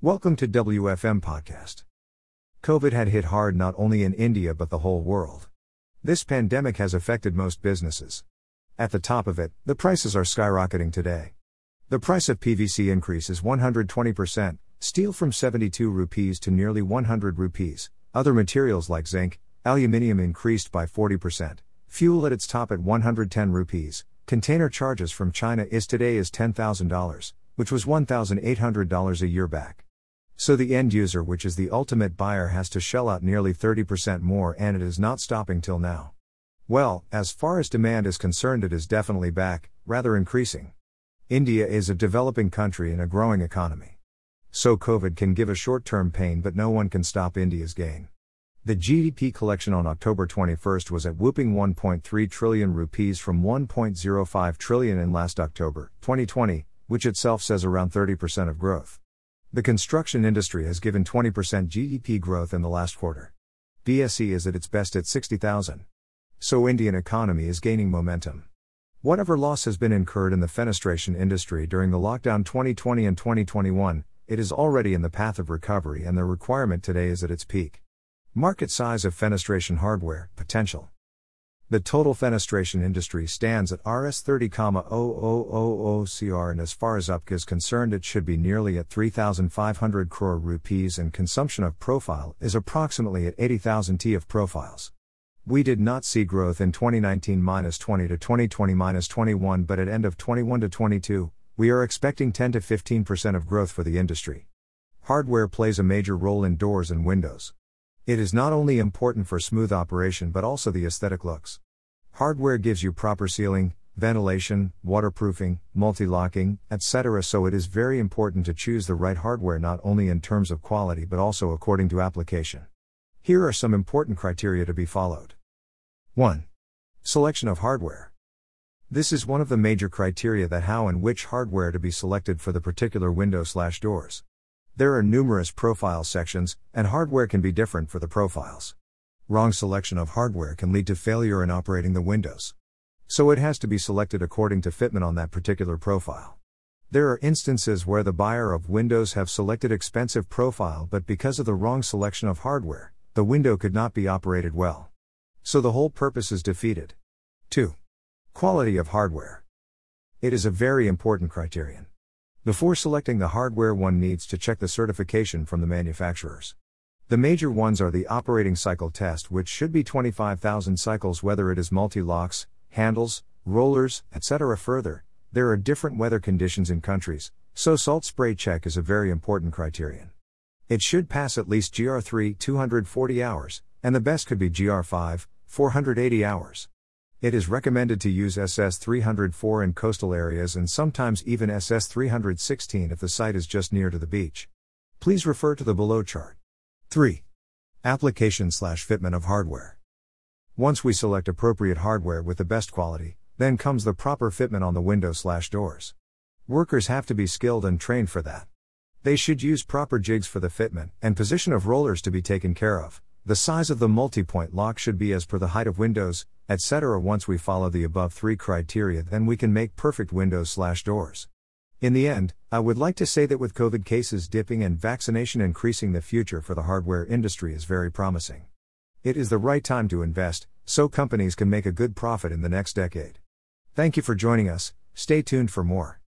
Welcome to WFM Podcast. COVID had hit hard not only in India but the whole world. This pandemic has affected most businesses. At the top of it, the prices are skyrocketing today. The price of PVC increases 120%, steel from 72 rupees to nearly 100 rupees, other materials like zinc, aluminium increased by 40%, fuel at its top at 110 rupees, container charges from China is today is $10,000, which was $1,800 a year back. So the end user, which is the ultimate buyer, has to shell out nearly 30% more and it is not stopping till now. Well, as far as demand is concerned, it is definitely back, rather increasing. India is a developing country and a growing economy. So COVID can give a short term pain, but no one can stop India's gain. The GST collection on October 21st was at whooping 1.3 trillion rupees from 1.05 trillion in last October, 2020, which itself says around 30% of growth. The construction industry has given 20% GDP growth in the last quarter. BSE is at its best at 60,000. So Indian economy is gaining momentum. Whatever loss has been incurred in the fenestration industry during the lockdown 2020 and 2021, it is already in the path of recovery and the requirement today is at its peak. Market size of fenestration hardware, potential. The total fenestration industry stands at Rs 30,0000 crore and as far as uPVC is concerned it should be nearly at 3,500 crore rupees and consumption of profile is approximately at 80,000 T of profiles. We did not see growth in 2019 minus 20 to 2020 minus 21 but at end of 21 to 22, we are expecting 10 to 15% of growth for the industry. Hardware plays a major role in doors and windows. It is not only important for smooth operation but also the aesthetic looks. Hardware gives you proper sealing, ventilation, waterproofing, multi locking, etc. So it is very important to choose the right hardware not only in terms of quality but also according to application. Here are some important criteria to be followed. 1. Selection of hardware. This is one of the major criteria that how and which hardware to be selected for the particular window slash doors. There are numerous profile sections, and hardware can be different for the profiles. Wrong selection of hardware can lead to failure in operating the windows. So it has to be selected according to fitment on that particular profile. There are instances where the buyer of windows have selected expensive profile but because of the wrong selection of hardware, the window could not be operated well. So the whole purpose is defeated. 2. Quality of hardware. It is a very important criterion. Before selecting the hardware, one needs to check the certification from the manufacturers. The major ones are the operating cycle test, which should be 25,000 cycles, whether it is multi locks, handles, rollers, etc. Further, there are different weather conditions in countries, so salt spray check is a very important criterion. It should pass at least GR3 240 hours, and the best could be GR5 480 hours. It is recommended to use SS 304 in coastal areas and sometimes even SS 316 if the site is just near to the beach. Please refer to the below chart. 3. Application slash fitment of hardware. Once we select appropriate hardware with the best quality, then comes the proper fitment on the window slash doors. Workers have to be skilled and trained for that. They should use proper jigs for the fitment and position of rollers to be taken care of. The size of the multi-point lock should be as per the height of windows, etc. Once we follow the above three criteria, then we can make perfect windows slash doors. In the end, I would like to say that with COVID cases dipping and vaccination increasing, the future for the hardware industry is very promising. It is the right time to invest, so companies can make a good profit in the next decade. Thank you for joining us, stay tuned for more.